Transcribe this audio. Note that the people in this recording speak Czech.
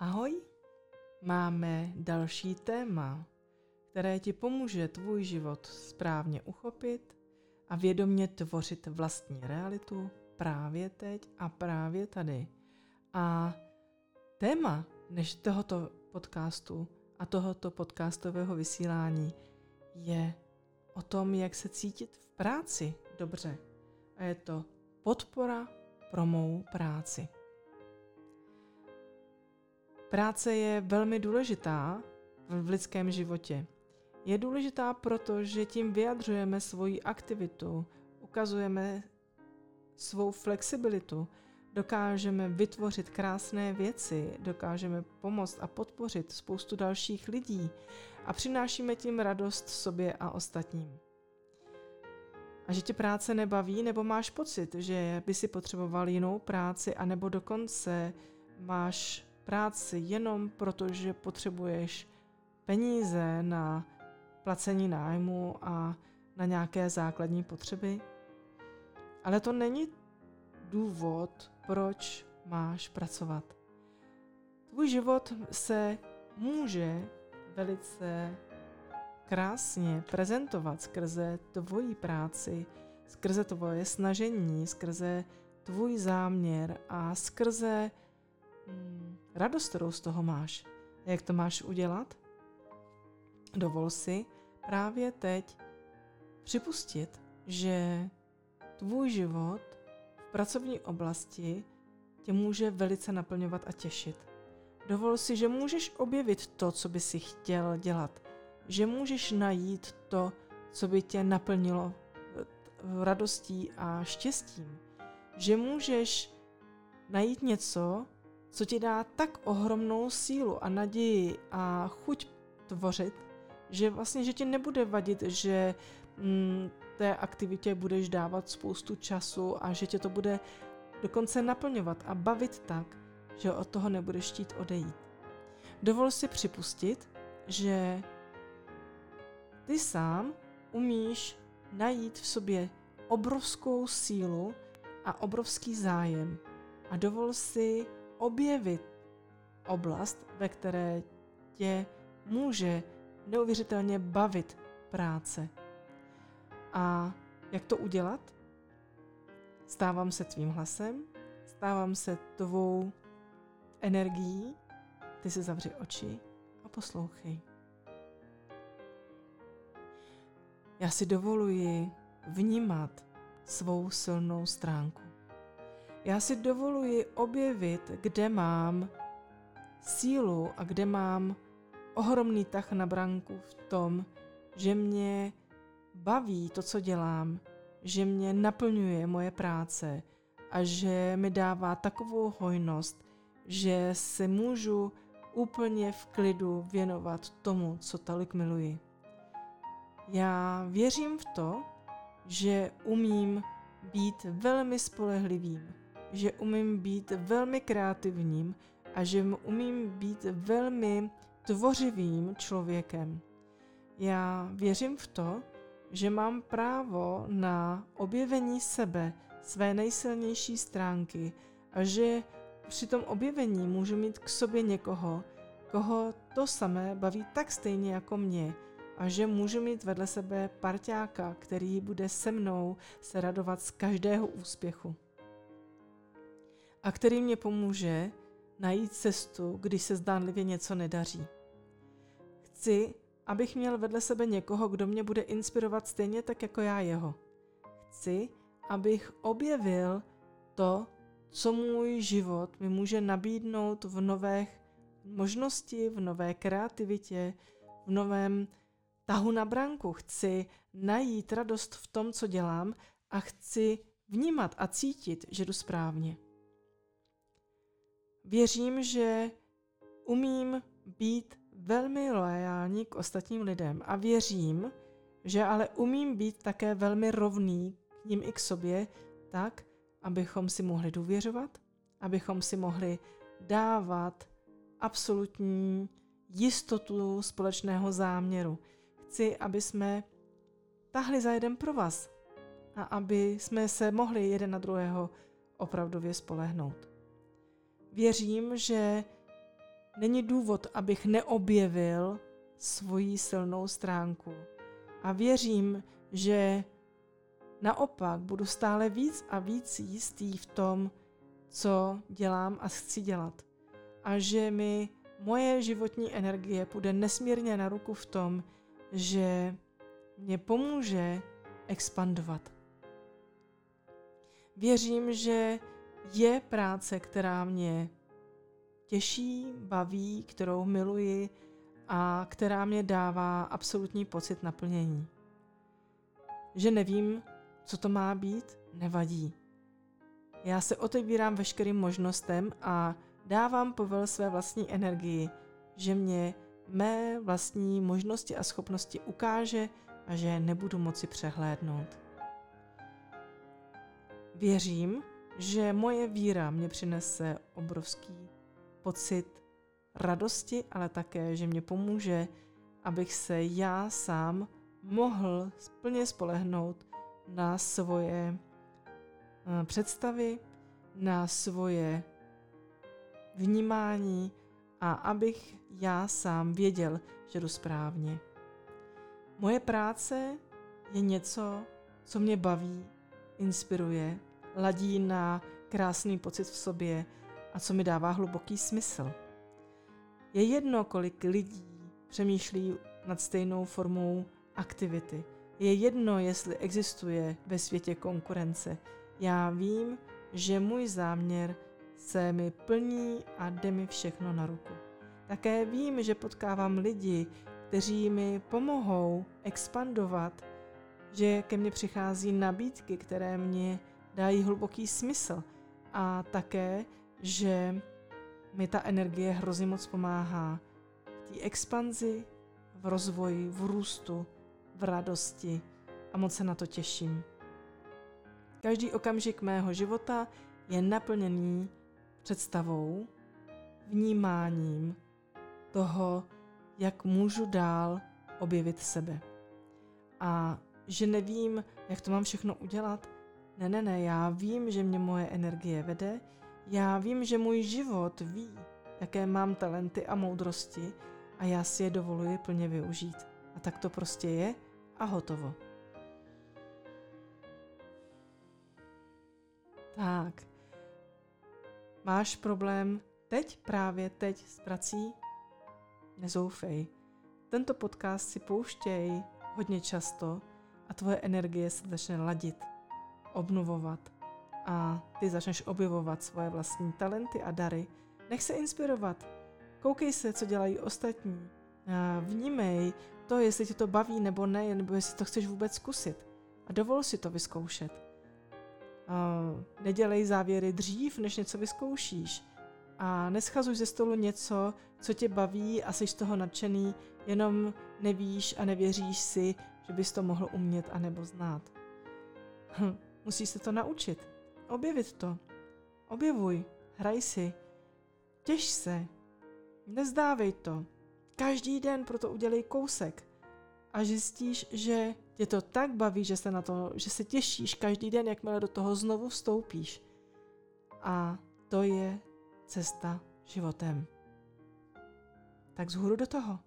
Ahoj, máme další téma, které ti pomůže tvůj život správně uchopit a vědomě tvořit vlastní realitu právě teď a právě tady. A téma než tohoto podcastu a tohoto podcastového vysílání je o tom, jak se cítit v práci dobře. A je to podpora pro mou práci. Práce je velmi důležitá v lidském životě. Je důležitá proto, že tím vyjadřujeme svoji aktivitu, ukazujeme svou flexibilitu, dokážeme vytvořit krásné věci, dokážeme pomoct a podpořit spoustu dalších lidí a přinášíme tím radost sobě a ostatním. A že tě práce nebaví, nebo máš pocit, že by si potřeboval jinou práci, anebo dokonce máš práci jenom proto, že potřebuješ peníze na placení nájmu a na nějaké základní potřeby. Ale to není důvod, proč máš pracovat. Tvůj život se může velice krásně prezentovat skrze tvoji práci, skrze tvoje snažení, skrze tvůj záměr a skrze radost, kterou z toho máš. A jak to máš udělat? Dovol si právě teď připustit, že tvůj život v pracovní oblasti tě může velice naplňovat a těšit. Dovol si, že můžeš objevit to, co by si chtěl dělat. Že můžeš najít to, co by tě naplnilo radostí a štěstím. Že můžeš najít něco, co ti dá tak ohromnou sílu a naději a chuť tvořit, že vlastně, že ti nebude vadit, že mm, té aktivitě budeš dávat spoustu času a že tě to bude dokonce naplňovat a bavit tak, že od toho nebudeš chtít odejít. Dovol si připustit, že ty sám umíš najít v sobě obrovskou sílu a obrovský zájem a dovol si objevit oblast, ve které tě může neuvěřitelně bavit práce. A jak to udělat? Stávám se tvým hlasem, stávám se tvou energií, ty si zavři oči a poslouchej. Já si dovoluji vnímat svou silnou stránku. Já si dovoluji objevit, kde mám sílu a kde mám ohromný tah na branku v tom, že mě baví to, co dělám, že mě naplňuje moje práce a že mi dává takovou hojnost, že se můžu úplně v klidu věnovat tomu, co tolik miluji. Já věřím v to, že umím být velmi spolehlivým, že umím být velmi kreativním a že umím být velmi tvořivým člověkem. Já věřím v to, že mám právo na objevení sebe, své nejsilnější stránky a že při tom objevení můžu mít k sobě někoho, koho to samé baví tak stejně jako mě a že můžu mít vedle sebe parťáka, který bude se mnou se radovat z každého úspěchu a který mě pomůže najít cestu, když se zdánlivě něco nedaří. Chci, abych měl vedle sebe někoho, kdo mě bude inspirovat stejně tak jako já jeho. Chci, abych objevil to, co můj život mi může nabídnout v nové možnosti, v nové kreativitě, v novém tahu na branku. Chci najít radost v tom, co dělám a chci vnímat a cítit, že jdu správně. Věřím, že umím být velmi loajální k ostatním lidem a věřím, že ale umím být také velmi rovný k ním i k sobě, tak, abychom si mohli důvěřovat, abychom si mohli dávat absolutní jistotu společného záměru. Chci, aby jsme tahli za jeden pro vás a aby jsme se mohli jeden na druhého opravdově spolehnout. Věřím, že není důvod, abych neobjevil svoji silnou stránku. A věřím, že naopak budu stále víc a víc jistý v tom, co dělám a chci dělat. A že mi moje životní energie půjde nesmírně na ruku v tom, že mě pomůže expandovat. Věřím, že je práce, která mě těší, baví, kterou miluji a která mě dává absolutní pocit naplnění. Že nevím, co to má být, nevadí. Já se otevírám veškerým možnostem a dávám povel své vlastní energii, že mě mé vlastní možnosti a schopnosti ukáže a že nebudu moci přehlédnout. Věřím, že moje víra mě přinese obrovský pocit radosti, ale také, že mě pomůže, abych se já sám mohl plně spolehnout na svoje eh, představy, na svoje vnímání a abych já sám věděl, že jdu správně. Moje práce je něco, co mě baví, inspiruje, ladí na krásný pocit v sobě a co mi dává hluboký smysl. Je jedno, kolik lidí přemýšlí nad stejnou formou aktivity. Je jedno, jestli existuje ve světě konkurence. Já vím, že můj záměr se mi plní a jde mi všechno na ruku. Také vím, že potkávám lidi, kteří mi pomohou expandovat, že ke mně přichází nabídky, které mě dají hluboký smysl a také, že mi ta energie hrozně moc pomáhá v té expanzi, v rozvoji, v růstu, v radosti a moc se na to těším. Každý okamžik mého života je naplněný představou, vnímáním toho, jak můžu dál objevit sebe. A že nevím, jak to mám všechno udělat. Ne, ne, ne, já vím, že mě moje energie vede, já vím, že můj život ví, jaké mám talenty a moudrosti a já si je dovoluji plně využít. A tak to prostě je a hotovo. Tak. Máš problém teď, právě teď s prací? Nezoufej. Tento podcast si pouštěj hodně často a tvoje energie se začne ladit, obnovovat a ty začneš objevovat svoje vlastní talenty a dary. Nech se inspirovat. Koukej se, co dělají ostatní. Vnímej to, jestli ti to baví nebo ne, nebo jestli to chceš vůbec zkusit. A dovol si to vyzkoušet. Nedělej závěry dřív, než něco vyzkoušíš. A neschazuj ze stolu něco, co tě baví a jsi z toho nadšený, jenom nevíš a nevěříš si, že bys to mohl umět a nebo znát. Hm, musíš se to naučit. Objevit to. Objevuj, hraj si. Těž se. Nezdávej to. Každý den proto udělej kousek. A zjistíš, že tě to tak baví, že se na to, že se těšíš každý den, jakmile do toho znovu vstoupíš. A to je cesta životem. Tak zhůru do toho.